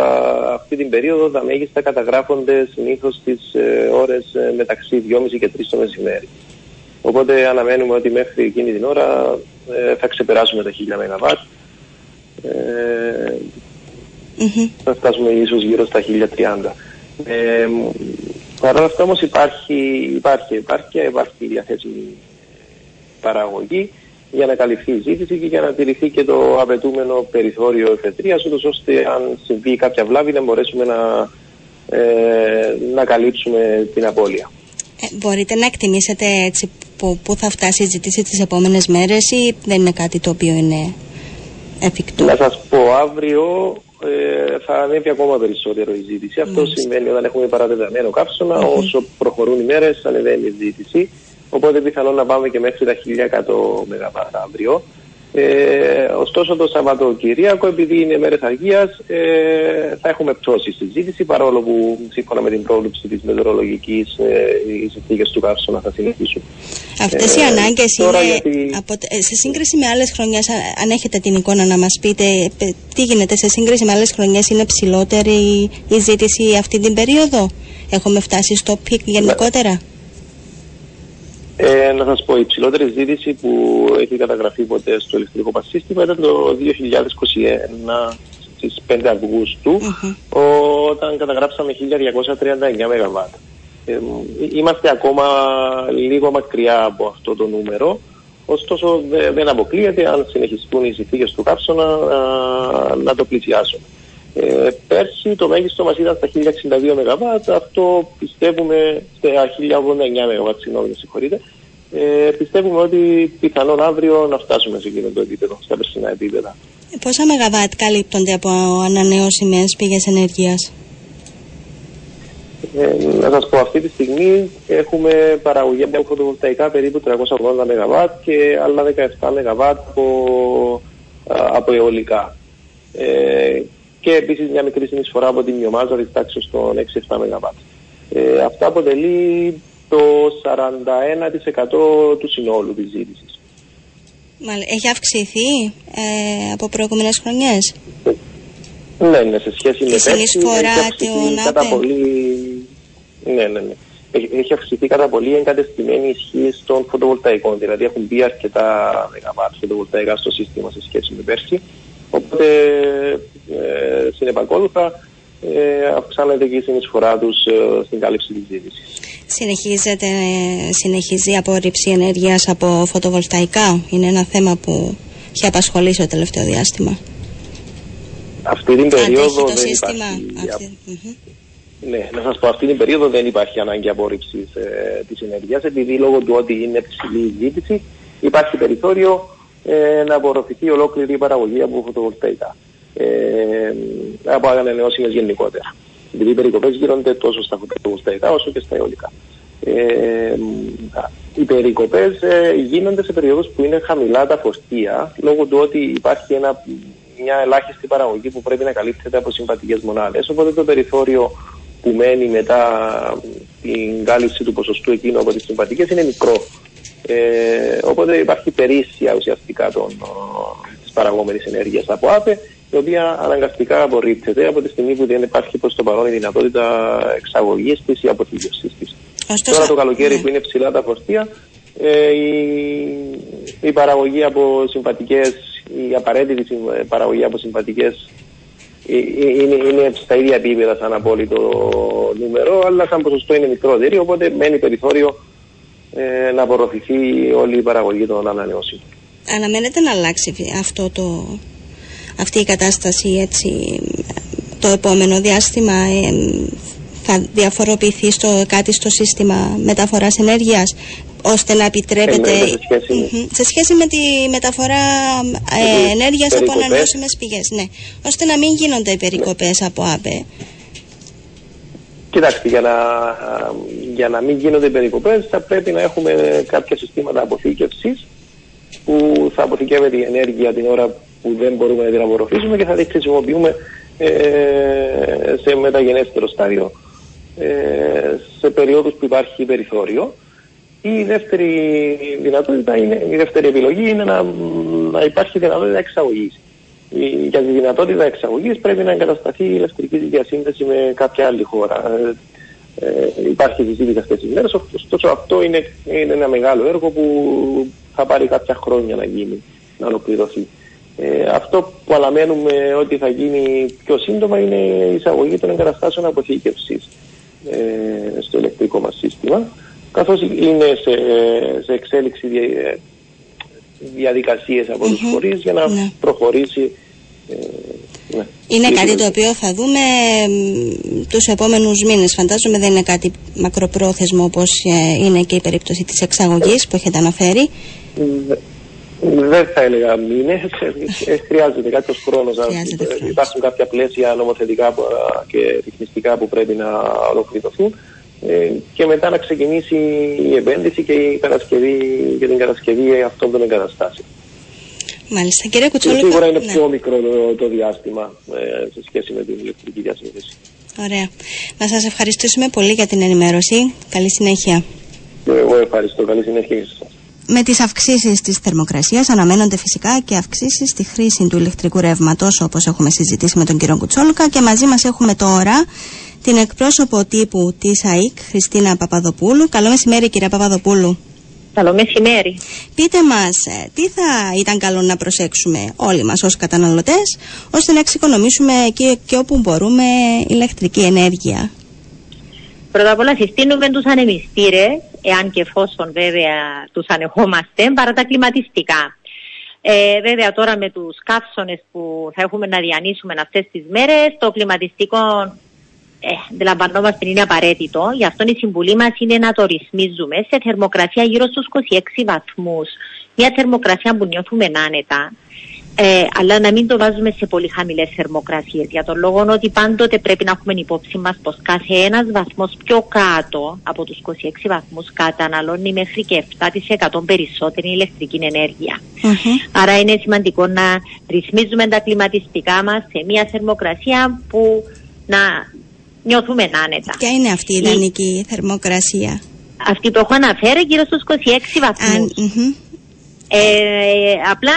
αυτή την περίοδο τα μέγιστα καταγράφονται συνήθως στις ε, ώρες ε, μεταξύ 2.30 και 3 το μεσημέρι. Οπότε αναμένουμε ότι μέχρι εκείνη την ώρα ε, θα ξεπεράσουμε τα 1000 ΜΒ. Ε, mm-hmm. θα φτάσουμε ίσως γύρω στα 1030. Ε, Παρ' όλα υπάρχει, υπάρχει, υπάρχει, υπάρχει διαθέσιμη παραγωγή για να καλυφθεί η ζήτηση και για να τηρηθεί και το απαιτούμενο περιθώριο εφετρείας, ώστε αν συμβεί κάποια βλάβη να μπορέσουμε να, ε, να καλύψουμε την απώλεια. Ε, μπορείτε να εκτιμήσετε έτσι που, θα φτάσει η ζήτηση τις επόμενες μέρες ή δεν είναι κάτι το οποίο είναι εφικτό; Να σας πω, αύριο ε, θα ανέβει ακόμα περισσότερο η ζήτηση. Αυτό σημαίνει όταν έχουμε παρατεταμένο καύσωνα, όσο προχωρούν οι μέρες ανεβαίνει η ζήτηση. Οπότε πιθανόν να πάμε και μέχρι τα 1100 ΜΒ αύριο. Ε, ωστόσο το Σαββατοκυριακό, επειδή είναι μέρες αργία, ε, θα έχουμε πτώση στη ζήτηση, παρόλο που σύμφωνα με την πρόβληψη της μετεωρολογικής ε, οι συνθήκες του καύσωνα θα συνεχίσουν. Αυτές οι ε, ανάγκες είναι. Από, ε, σε σύγκριση με άλλες χρονιές, αν έχετε την εικόνα να μας πείτε, τι γίνεται σε σύγκριση με άλλες χρονιές, είναι ψηλότερη η ζήτηση αυτή την περίοδο; Έχουμε φτάσει στο peak γενικότερα; Ε, να σας πω, η ψηλότερη ζήτηση που έχει καταγραφεί ποτέ στο ηλεκτρικό μας σύστημα ήταν το 2021 στις 5 Αυγούστου όταν καταγράψαμε 1239 ΜΒ. Ε, είμαστε ακόμα λίγο μακριά από αυτό το νούμερο ωστόσο δεν αποκλείεται αν συνεχιστούν οι συνθήκες του κάψωνα να το πλησιάσουμε. Ε, πέρσι το μέγιστο μας ήταν στα 1062 ΜΒ, αυτό πιστεύουμε στα 1089 ΜΒ, συγγνώμη, συγχωρείτε. Ε, πιστεύουμε ότι πιθανόν αύριο να φτάσουμε σε εκείνο το επίπεδο, στα περσινά επίπεδα. Ε, πόσα ΜΒ καλύπτονται από ανανεώσιμες πηγές ενέργειας; Ε, να σας πω, αυτή τη στιγμή έχουμε παραγωγή από φωτοβολταϊκά περίπου 380 ΜΒ και άλλα 17 ΜΒ από, από αιωλικά. Ε, και επίσης μια μικρή συνεισφορά από την βιομάζα της τάξης των 6-7 ΜΒ. Ε, αυτά αποτελεί το 41% του συνόλου της ζήτησης. Έχει αυξηθεί ε, από προηγούμενες χρονιές; Ναι, ναι, σε σχέση με πέρσι συνεισφορά των κατά πολύ... Ναι, ναι, ναι. Έχει αυξηθεί κατά πολύ η εγκατεστημένη ισχύ των φωτοβολταϊκών. Δηλαδή έχουν μπει αρκετά μεγαβάτ φωτοβολταϊκά στο σύστημα σε σχέση με πέρσι. Οπότε ε, συνεπακόλουθα ε, αυξάνεται και η συνεισφορά τους ε, στην κάλυψη της ζήτησης. Συνεχίζεται, συνεχίζει η απόρριψη ενέργειας από φωτοβολταϊκά; Είναι ένα θέμα που έχει απασχολήσει το τελευταίο διάστημα. Αυτή την περίοδο δεν σύστημα. Υπάρχει... Ναι, να σας πω, αυτή την περίοδο δεν υπάρχει ανάγκη απόρριψης ε, της ενέργειας επειδή λόγω του ότι είναι ψηλή η ζήτηση υπάρχει περιθώριο ε, να απορροφηθεί ολόκληρη η παραγωγή από φωτοβολταϊκά. Ε, από ανανεώσιμες γενικότερα. Επειδή οι περικοπές γίνονται τόσο στα φωτοβολταϊκά όσο και στα αιωλικά. Ε, οι περικοπές ε, γίνονται σε περιόδους που είναι χαμηλά τα φορτία λόγω του ότι υπάρχει ένα, μια ελάχιστη παραγωγή που πρέπει να καλύπτεται από συμβατικές μονάδες. Οπότε το περιθώριο που μένει μετά την κάλυψη του ποσοστού εκείνου από τις συμβατικές είναι μικρό. Ε, οπότε υπάρχει περίσσια ουσιαστικά της παραγόμενης ενέργειας από ΑΠΕ, η οποία αναγκαστικά απορρίπτεται από τη στιγμή που δεν υπάρχει προς το παρόν η δυνατότητα εξαγωγής της ή αποθήκευσής της. Τώρα το καλοκαίρι ναι. που είναι ψηλά τα φορτία, ε, η, η παραγωγή από συμβατικές, η απαραίτητη παραγωγή από συμβατικές ε, ε, είναι, είναι στα ίδια επίπεδα σαν απόλυτο νούμερο, αλλά σαν ποσοστό είναι μικρότερη, οπότε μένει περιθώριο ε, να απορροφηθεί όλη η παραγωγή των ανανεώσιμων. Αναμένεται να αλλάξει αυτό το, αυτή η κατάσταση έτσι, το επόμενο διάστημα ε, θα διαφοροποιηθεί στο, κάτι στο σύστημα μεταφοράς ενέργειας ώστε να επιτρέπεται σε, σχέση... σε σχέση με τη μεταφορά ε, ενέργειας από ανανεώσιμες πηγές ναι. ώστε να μην γίνονται οι περικοπές ναι. από ΑΠΕ Κοιτάξτε, για να, για να μην γίνονται περικοπές θα πρέπει να έχουμε κάποια συστήματα αποθήκευσης που θα αποθηκεύεται η ενέργεια την ώρα που δεν μπορούμε να την απορροφήσουμε και θα τη χρησιμοποιούμε ε, σε μεταγενέστερο στάδιο. Ε, σε περίοδους που υπάρχει περιθώριο. Η δεύτερη δυνατότητα είναι, η δεύτερη επιλογή είναι να, να υπάρχει δυνατότητα εξαγωγής για τη δυνατότητα εξαγωγής πρέπει να εγκατασταθεί η ηλεκτρική διασύνδεση με κάποια άλλη χώρα. Ε, ε υπάρχει συζήτηση αυτές τις μέρες, ωστόσο αυτό είναι, είναι ένα μεγάλο έργο που θα πάρει κάποια χρόνια να γίνει, να ολοκληρωθεί. Ε, αυτό που αναμένουμε ότι θα γίνει πιο σύντομα είναι η εισαγωγή των εγκαταστάσεων αποθήκευσης ε, στο ηλεκτρικό μας σύστημα καθώς είναι σε, σε εξέλιξη διαδικασίες από τους φορείς για να ναι. προχωρήσει ε, ναι. Είναι κάτι το οποίο θα δούμε τους επόμενους μήνες. Φαντάζομαι δεν είναι κάτι μακροπρόθεσμο όπως ε, είναι και η περίπτωση της εξαγωγής που έχετε αναφέρει. Δεν θα έλεγα μήνες. Ε, χρειάζεται κάποιος χρόνος. Υπάρχουν κάποια πλαίσια νομοθετικά και ρυθμιστικά που πρέπει να ολοκληρωθούν. Ε, και μετά να ξεκινήσει η επένδυση και η κατασκευή για την κατασκευή αυτών των εγκαταστάσεων. Μάλιστα. Κύριε Κουτσόλου. Σίγουρα είναι ναι. πιο μικρό το, διάστημα ε, σε σχέση με την ηλεκτρική διασύνδεση. Ωραία. Να σας ευχαριστήσουμε πολύ για την ενημέρωση. Καλή συνέχεια. Εγώ ευχαριστώ. Καλή συνέχεια και σας. Με τις αυξήσεις της θερμοκρασίας αναμένονται φυσικά και αυξήσεις στη χρήση του ηλεκτρικού ρεύματος όπως έχουμε συζητήσει με τον κύριο Κουτσόλκα και μαζί μας έχουμε τώρα την εκπρόσωπο τύπου της ΑΕΚ, Χριστίνα Παπαδοπούλου. Καλό μεσημέρι κυρία Παπαδοπούλου. Καλό μεσημέρι. Πείτε μας, ε, τι θα ήταν καλό να προσέξουμε όλοι μας ως καταναλωτές, ώστε να εξοικονομήσουμε και, και όπου μπορούμε ηλεκτρική ενέργεια. Πρώτα απ' όλα συστήνουμε τους ανεμιστήρες, εάν και εφόσον βέβαια τους ανεχόμαστε, παρά τα κλιματιστικά. Ε, βέβαια τώρα με τους καύσονες που θα έχουμε να διανύσουμε αυτές τις μέρες, το κλιματιστικό ε, αντιλαμβανόμαστε είναι απαραίτητο. Γι' αυτό η συμβουλή μας είναι να το ρυθμίζουμε σε θερμοκρασία γύρω στους 26 βαθμούς. Μια θερμοκρασία που νιώθουμε άνετα. Ε, αλλά να μην το βάζουμε σε πολύ χαμηλές θερμοκρασίες. Για τον λόγο ότι πάντοτε πρέπει να έχουμε υπόψη μας πως κάθε ένας βαθμός πιο κάτω από τους 26 βαθμούς καταναλώνει μέχρι και 7% περισσότερη ηλεκτρική Άρα είναι σημαντικό να ρυθμίζουμε τα κλιματιστικά μας σε μια θερμοκρασία που να νιώθουμε άνετα. Ποια είναι αυτή η ιδανική θερμοκρασία; Αυτή που έχω αναφέρει γύρω στους 26 βαθμούς. Ε, απλά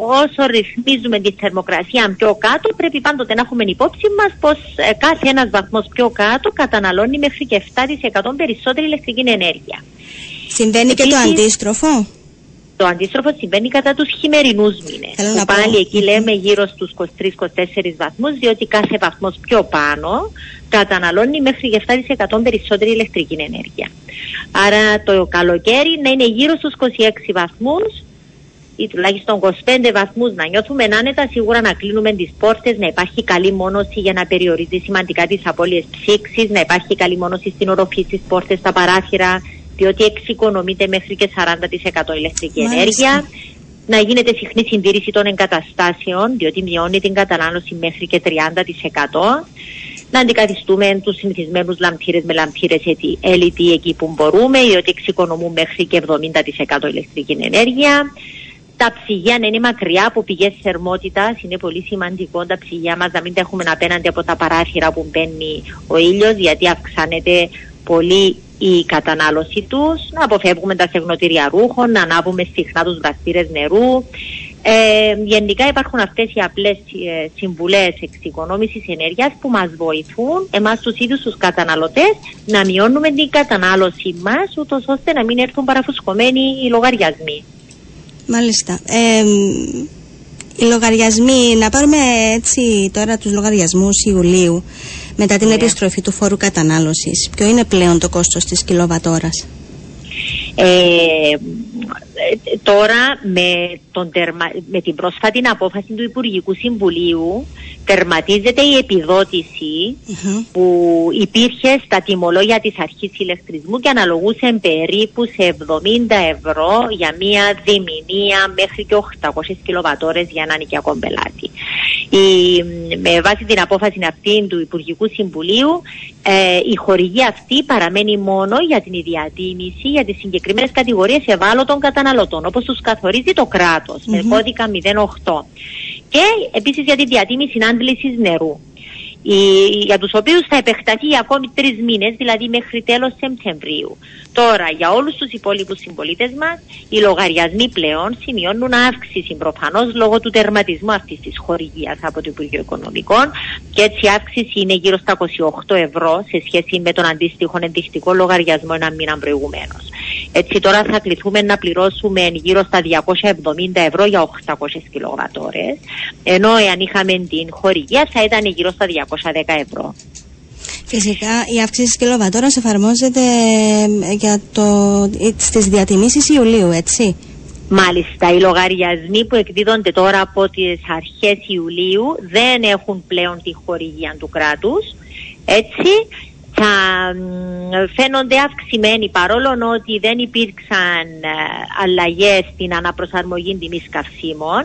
όσο ρυθμίζουμε τη θερμοκρασία πιο κάτω πρέπει πάντοτε να έχουμε υπόψη μας πως ε, κάθε ένας βαθμός πιο κάτω καταναλώνει μέχρι και 7% περισσότερη ηλεκτρική ενέργεια. Συμβαίνει και το αντίστροφο; Το αντίστροφο συμβαίνει κατά τους χειμερινούς μήνες. Που πάλι εκεί λέμε γύρω στους 23-24 βαθμούς, διότι κάθε βαθμός πιο πάνω καταναλώνει μέχρι και 7% περισσότερη ηλεκτρική ενέργεια. Άρα το καλοκαίρι να είναι γύρω στους 26 βαθμούς ή τουλάχιστον 25 βαθμούς να νιώθουμε άνετα, σίγουρα να κλείνουμε τις πόρτες, να υπάρχει καλή μόνωση για να περιορίζει σημαντικά τις απώλειες ψήξης, να υπάρχει καλή μόνωση στην οροφή στις πόρτες, στα παράθυρα, διότι εξοικονομείται μέχρι και 40% ηλεκτρική ενέργεια. Να γίνεται συχνή συντήρηση των εγκαταστάσεων, διότι μειώνει την κατανάλωση μέχρι και 30%. Να αντικαθιστούμε τους συνηθισμένους λαμπτήρες με λαμπτήρες LED εκεί που μπορούμε, διότι εξοικονομούν μέχρι και 70% ηλεκτρική ενέργεια. Τα ψυγεία να είναι μακριά από πηγές θερμότητας. Είναι πολύ σημαντικό τα ψυγεία μας να μην τα έχουμε απέναντι από τα παράθυρα που μπαίνει ο ήλιος, γιατί αυξάνεται πολύ η κατανάλωση τους, να αποφεύγουμε τα στεγνοτήρια ρούχων, να ανάβουμε συχνά τους δραστήρες νερού. Ε, γενικά υπάρχουν αυτές οι απλές ε, συμβουλές εξοικονόμησης ενέργειας που μας βοηθούν εμάς τους ίδιους τους καταναλωτές να μειώνουμε την κατανάλωση μας ούτως ώστε να μην έρθουν παραφουσκωμένοι οι λογαριασμοί. Μάλιστα. Ε, οι λογαριασμοί, να πάρουμε έτσι τώρα τους λογαριασμούς Ιουλίου μετά την επιστροφή του φόρου κατανάλωσης. Ποιο είναι πλέον το κόστος της κιλοβατόρας; Ε, τώρα με, τον με την πρόσφατη απόφαση του Υπουργικού Συμβουλίου τερματίζεται η επιδοτηση που υπήρχε στα τιμολόγια της αρχής ηλεκτρισμού και αναλογούσε περίπου σε 70 ευρώ για μία διμηνία μέχρι και 800 κιλοβατόρες για έναν οικιακό πελάτη. Η, με βάση την απόφαση αυτή του Υπουργικού Συμβουλίου ε, η χορηγία αυτή παραμένει μόνο για την διατίμηση για τις συγκεκριμένες κατηγορίες ευάλωτων καταναλωτών όπως τους καθορίζει το κρατος με κώδικα 08 και επίσης για τη διατίμηση άντλησης νερού για τους οποίους θα επεκταθεί για ακόμη τρεις μήνες, δηλαδή μέχρι τέλος Σεπτεμβρίου. Τώρα, για όλους τους υπόλοιπους συμπολίτες μας, οι λογαριασμοί πλέον σημειώνουν αύξηση προφανώς λόγω του τερματισμού αυτής της χορηγίας από το Υπουργείο Οικονομικών και έτσι η αύξηση είναι γύρω στα 28 ευρώ σε σχέση με τον αντίστοιχο ενδεικτικό λογαριασμό ένα μήνα προηγουμένως. Έτσι τώρα θα κληθούμε να πληρώσουμε γύρω στα 270 ευρώ για 800 κιλοβατόρες, ενώ εάν είχαμε την χορηγία θα ήταν γύρω στα 210 ευρώ. Φυσικά η αύξηση κιλοβατόρας εφαρμόζεται ε, για το, στις διατιμήσεις Ιουλίου, έτσι; Μάλιστα, οι λογαριασμοί που εκδίδονται τώρα από τις αρχές Ιουλίου δεν έχουν πλέον τη χορηγία του κράτους. Έτσι, θα φαίνονται αυξημένοι παρόλο ότι δεν υπήρξαν ε, αλλαγές στην αναπροσαρμογή τιμής καυσίμων.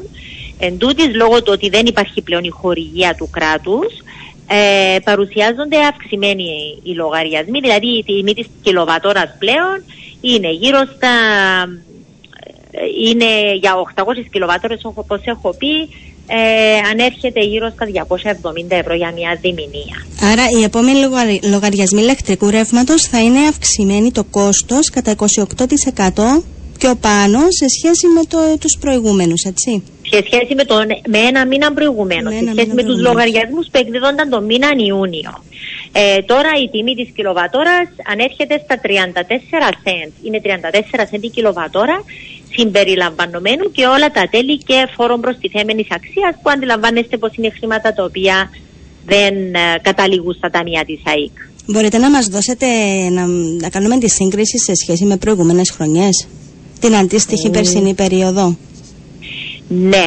Εν τούτης, λόγω του ότι δεν υπάρχει πλέον η χορηγία του κράτους, ε, παρουσιάζονται αυξημένοι οι λογαριασμοί, δηλαδή η τιμή της κιλοβατόρας πλέον είναι γύρω στα είναι για 800 κιλοβάτορες όπως έχω πει ε, ανέρχεται γύρω στα 270 ευρώ για μια διμηνία. Άρα οι επόμενοι λογαριασμοί ηλεκτρικού ρεύματος θα είναι αυξημένοι το κόστος κατά 28% πιο πάνω σε σχέση με το, τους προηγούμενους, έτσι; Σε σχέση με, το, με ένα μήνα προηγουμένως, σε σχέση με τους λογαριασμούς που εκδίδονταν το μήνα Ιούνιο. Ε, τώρα η τιμή της κιλοβατόρας ανέρχεται στα 34 cent. Είναι 34 cent η κιλοβατόρα συμπεριλαμβανομένου και όλα τα τέλη και φόρων προστιθέμενης αξίας που αντιλαμβάνεστε πως είναι χρήματα τα οποία δεν ε, καταλήγουν στα ταμεία της ΑΕΚ. Μπορείτε να μας δώσετε να, να κάνουμε τη σύγκριση σε σχέση με προηγούμενες χρονιές, την αντίστοιχη mm. περσινή περίοδο; Ναι.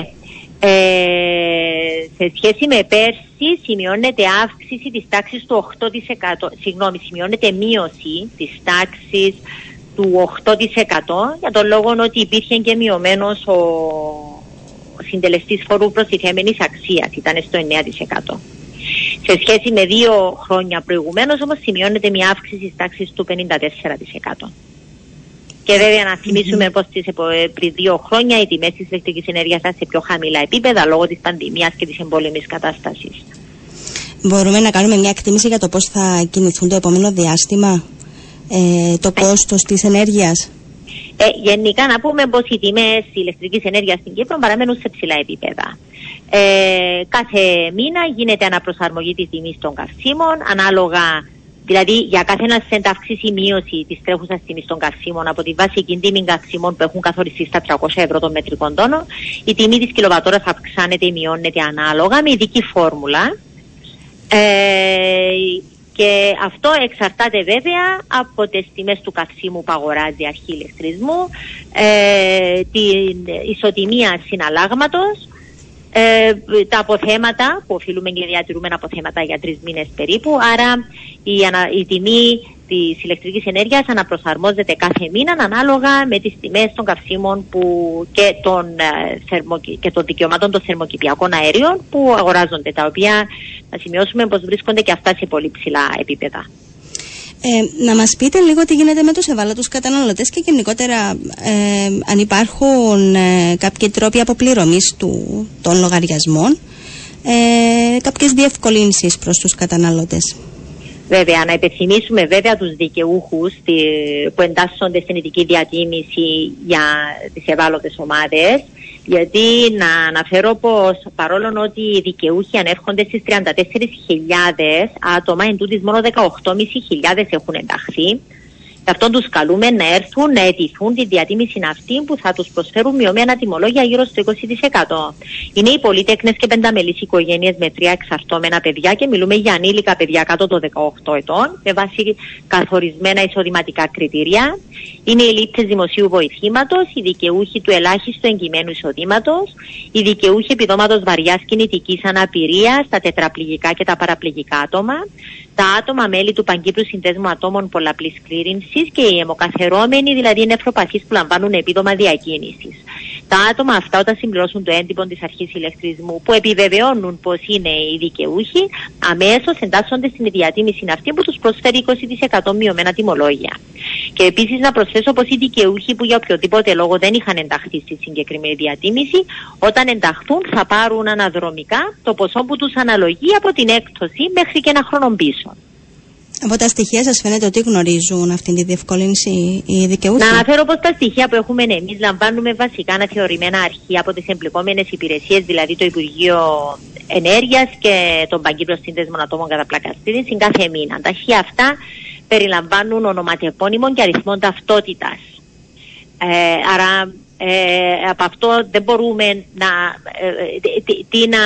Ε, σε σχέση με πέρσι σημειώνεται αύξηση της τάξης του 8%, συγγνώμη, σημειώνεται μείωση της τάξης του 8% για τον λόγο ότι υπήρχε και μειωμένος ο, ο συντελεστής φόρου προστιθέμενης αξίας, ήταν στο 9%. Σε σχέση με δύο χρόνια προηγουμένως, όμως, σημειώνεται μια αύξηση της τάξης του 54%. Και βέβαια να θυμίσουμε mm-hmm. πω πριν δύο χρόνια οι τιμές της ηλεκτρικής ενέργειας ήταν σε πιο χαμηλά επίπεδα λόγω της πανδημίας και της εμπόλεμης κατάστασης. Μπορούμε να κάνουμε μια εκτίμηση για το πώς θα κινηθούν το επόμενο διάστημα ε, το κόστος της ενέργειας; Ε, γενικά να πούμε πως οι τιμές ηλεκτρικής ενέργειας στην Κύπρο παραμένουν σε ψηλά επίπεδα. Ε, κάθε μήνα γίνεται αναπροσαρμογή της τιμής των καυσίμων ανάλογα Δηλαδή, για κάθε ένας σεντ αυξήσει η μείωση της τρέχουσας τιμής των καυσίμων από τη βασική τιμή καυσίμων που έχουν καθοριστεί στα 300 ευρώ των μετρικών τόνων, η τιμή της κιλοβατόρας αυξάνεται ή μειώνεται ανάλογα με ειδική φόρμουλα. Ε, και αυτό εξαρτάται βέβαια από τις τιμές του καυσίμου που αγοράζει η αρχή ηλεκτρισμού, ε, την ισοτιμία συναλλάγματος, ε, τα αποθέματα που οφείλουμε και διατηρούμε αποθέματα για τρεις μήνες περίπου. Άρα η, η τιμή της ηλεκτρικής ενέργειας αναπροσαρμόζεται κάθε μήνα ανάλογα με τις τιμές των καυσίμων που και, των, ε, και των δικαιωμάτων των θερμοκηπιακών αερίων που αγοράζονται, τα οποία να σημειώσουμε πως βρίσκονται και αυτά σε πολύ ψηλά επίπεδα. Ε, να μας πείτε λίγο τι γίνεται με τους ευάλωτους καταναλωτές και γενικότερα ε, αν υπάρχουν ε, κάποιοι τρόποι αποπληρωμής του, των λογαριασμών, ε, κάποιες διευκολύνσεις προς τους καταναλωτές. Βέβαια, να υπενθυμίσουμε βέβαια τους δικαιούχους που εντάσσονται στην ειδική διατίμηση για τις ευάλωτες ομάδες γιατί να αναφέρω πως παρόλο ότι οι δικαιούχοι ανέρχονται στις 34.000 άτομα, εν τούτης μόνο 18.500 έχουν ενταχθεί Γι' αυτό τους καλούμε να έρθουν να αιτηθούν τη διατίμηση αυτή που θα τους προσφέρουν μειωμένα τιμολόγια γύρω στο 20%. Είναι οι πολίτεκνε και πενταμελείς οικογένειες με τρία εξαρτώμενα παιδιά και μιλούμε για ανήλικα παιδιά κάτω των 18 ετών με βάση καθορισμένα εισοδηματικά κριτήρια. Είναι οι λήπτε δημοσίου βοηθήματος, οι δικαιούχοι του ελάχιστου εγκυμένου εισοδήματος, οι δικαιούχοι επιδόματος βαριά κινητικής αναπηρίας, τα τετραπληγικά και τα παραπληγικά άτομα, τα άτομα μέλη του Παγκύπρου Συνδέσμου Ατόμων Πολλαπλής Κλήρυνσης και οι αιμοκαθερώμενοι, δηλαδή οι νεφροπαθεί που λαμβάνουν επίδομα διακίνησης. Τα άτομα αυτά, όταν συμπληρώσουν το έντυπο της αρχής ηλεκτρισμού, που επιβεβαιώνουν πως είναι οι δικαιούχοι, αμέσως εντάσσονται στην διατίμηση αυτή που τους προσφέρει 20% μειωμένα τιμολόγια. Και επίσης να προσθέσω πως οι δικαιούχοι που για οποιοδήποτε λόγο δεν είχαν ενταχθεί στη συγκεκριμένη διατίμηση, όταν ενταχθούν θα πάρουν αναδρομικά το ποσό που τους αναλογεί από την έκπτωση μέχρι και ένα χρόνο πίσω. Από τα στοιχεία σας φαίνεται ότι γνωρίζουν αυτή τη διευκόλυνση οι δικαιούχοι; Να αναφέρω πως τα στοιχεία που έχουμε εμείς λαμβάνουμε βασικά αναθεωρημένα αρχεία από τις εμπλεκόμενες υπηρεσίες, δηλαδή το Υπουργείο Ενέργειας και τον Παγκύπριο Σύνδεσμο Ατόμων κατά πλακαστήρι, κάθε μήνα. Τα αρχεία αυτά περιλαμβάνουν ονοματεπώνυμων και αριθμών ταυτότητας. Ε, άρα ε, από αυτό δεν μπορούμε να, ε, τι, να...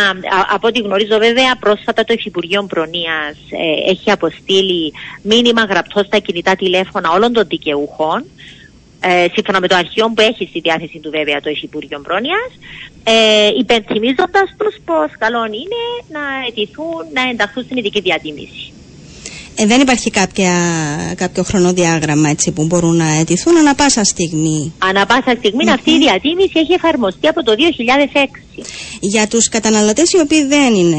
Από ό,τι γνωρίζω βέβαια πρόσφατα το Υφυπουργείο Προνοίας έχει αποστείλει μήνυμα γραπτό στα κινητά τηλέφωνα όλων των δικαιούχων ε, σύμφωνα με το αρχείο που έχει στη διάθεση του βέβαια το Υπουργείο Πρόνοια, ε, υπενθυμίζοντας τους πως καλό είναι να αιτηθούν να ενταχθούν στην ειδική διατίμηση. Ε, δεν υπάρχει κάποια, κάποιο χρονοδιάγραμμα έτσι, που μπορούν να αιτηθούν ανα πάσα στιγμή; Ανα πάσα στιγμή αυτή η διατίμηση έχει εφαρμοστεί από το 2006. Για τους καταναλωτές οι οποίοι δεν, είναι,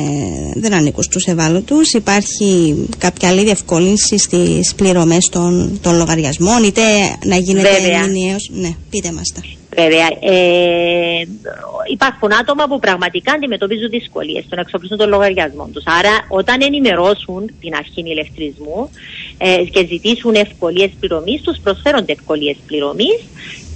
δεν ανήκουν στους ευάλωτους υπάρχει κάποια άλλη διευκόλυνση στις πληρωμές των, των λογαριασμών είτε να γίνεται μηνιαίως. Ναι, πείτε μας τα. Βέβαια, ε, υπάρχουν άτομα που πραγματικά αντιμετωπίζουν δυσκολίες στο να εξοπλίσουν τον λογαριασμό τους. Άρα, όταν ενημερώσουν την αρχή ηλεκτρισμού ε, και ζητήσουν ευκολίες πληρωμής, τους προσφέρονται ευκολίες πληρωμής.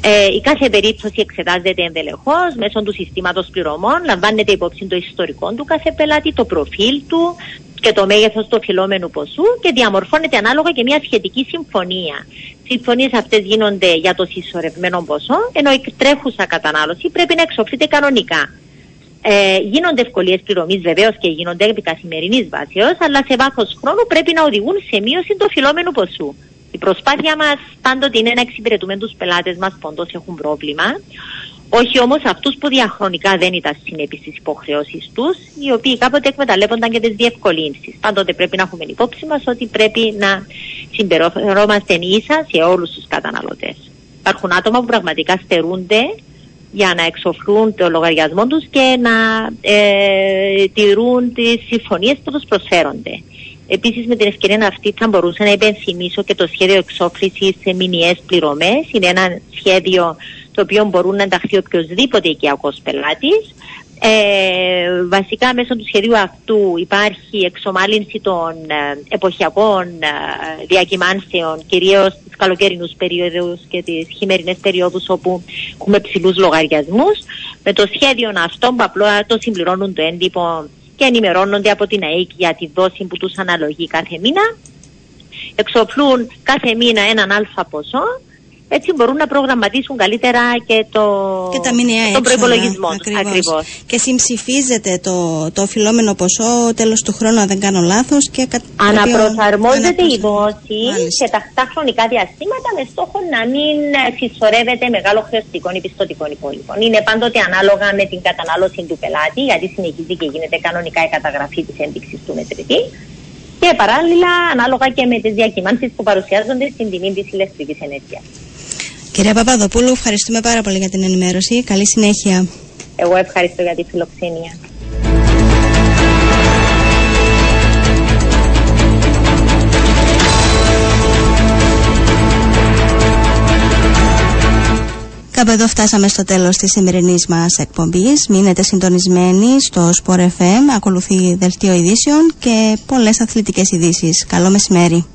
Ε, η κάθε περίπτωση εξετάζεται ενδελεχώς μέσω του συστήματος πληρωμών. Λαμβάνεται υπόψη το ιστορικό του κάθε πελάτη, το προφίλ του και το μέγεθος του οφειλόμενου ποσού και διαμορφώνεται ανάλογα και μια σχετική συμφωνία συμφωνίες αυτές γίνονται για το συσσωρευμένο ποσό, ενώ η τρέχουσα κατανάλωση πρέπει να εξοφλείται κανονικά. Ε, γίνονται ευκολίες πληρωμής βεβαίως και γίνονται επί καθημερινής βάση, αλλά σε βάθος χρόνου πρέπει να οδηγούν σε μείωση του οφειλόμενου ποσού. Η προσπάθεια μας πάντοτε είναι να εξυπηρετούμε τους πελάτες μας που όντως έχουν πρόβλημα, όχι όμως αυτούς που διαχρονικά δεν ήταν συνέπειε στι υποχρεώσει τους, οι οποίοι κάποτε εκμεταλλεύονταν και τις διευκολύνσεις. Πάντοτε πρέπει να έχουμε υπόψη μας ότι πρέπει να συμπεριφερόμαστε ίσα σε όλους τους καταναλωτές. Υπάρχουν άτομα που πραγματικά στερούνται για να εξοφλούν το λογαριασμό τους και να ε, τηρούν τις συμφωνίες που τους προσφέρονται. Επίσης με την ευκαιρία αυτή θα μπορούσα να υπενθυμίσω και το σχέδιο εξόφλησης σε μηνιαίες πληρωμές. Είναι ένα σχέδιο το οποίο μπορούν να ενταχθεί οποιοδήποτε οικιακός πελάτης. Ε, βασικά μέσω του σχεδίου αυτού υπάρχει εξομάλυνση των ε, εποχιακών ε, διακυμάνσεων κυρίως στις καλοκαιρινούς περίοδους και τις χειμερινές περίοδους όπου έχουμε ψηλούς λογαριασμούς. Με το σχέδιο αυτό που απλά το συμπληρώνουν το έντυπο και ενημερώνονται από την ΑΕΚ για τη δόση που τους αναλογεί κάθε μήνα. Εξοπλούν κάθε μήνα έναν αλφα ποσό έτσι μπορούν να προγραμματίσουν καλύτερα και, το... και τα μηνιαία τον προπολογισμό τους. Ακριβώς. Και συμψηφίζεται το, το οφειλόμενο ποσό τέλος του χρόνου, αν δεν κάνω λάθος. Και Αναπροσαρμόζεται η δόση σε τακτά χρονικά διαστήματα με στόχο να μην συσσωρεύεται μεγάλο χρεωστικό ή πιστοτικό υπόλοιπο. Είναι πάντοτε ανάλογα με την κατανάλωση του πελάτη, γιατί συνεχίζει και γίνεται κανονικά η καταγραφή της ένδειξης του μετρητή. Και παράλληλα, ανάλογα και με τις διακυμάνσεις που παρουσιάζονται στην τιμή της ηλεκτρικής ενέργειας. Κυρία Παπαδοπούλου, ευχαριστούμε πάρα πολύ για την ενημέρωση. Καλή συνέχεια. Εγώ ευχαριστώ για τη φιλοξενία. Κάπου εδώ φτάσαμε στο τέλος της σημερινής μας εκπομπής. Μείνετε συντονισμένοι στο Sport FM. Ακολουθεί δελτίο ειδήσεων και πολλές αθλητικές ειδήσεις. Καλό μεσημέρι.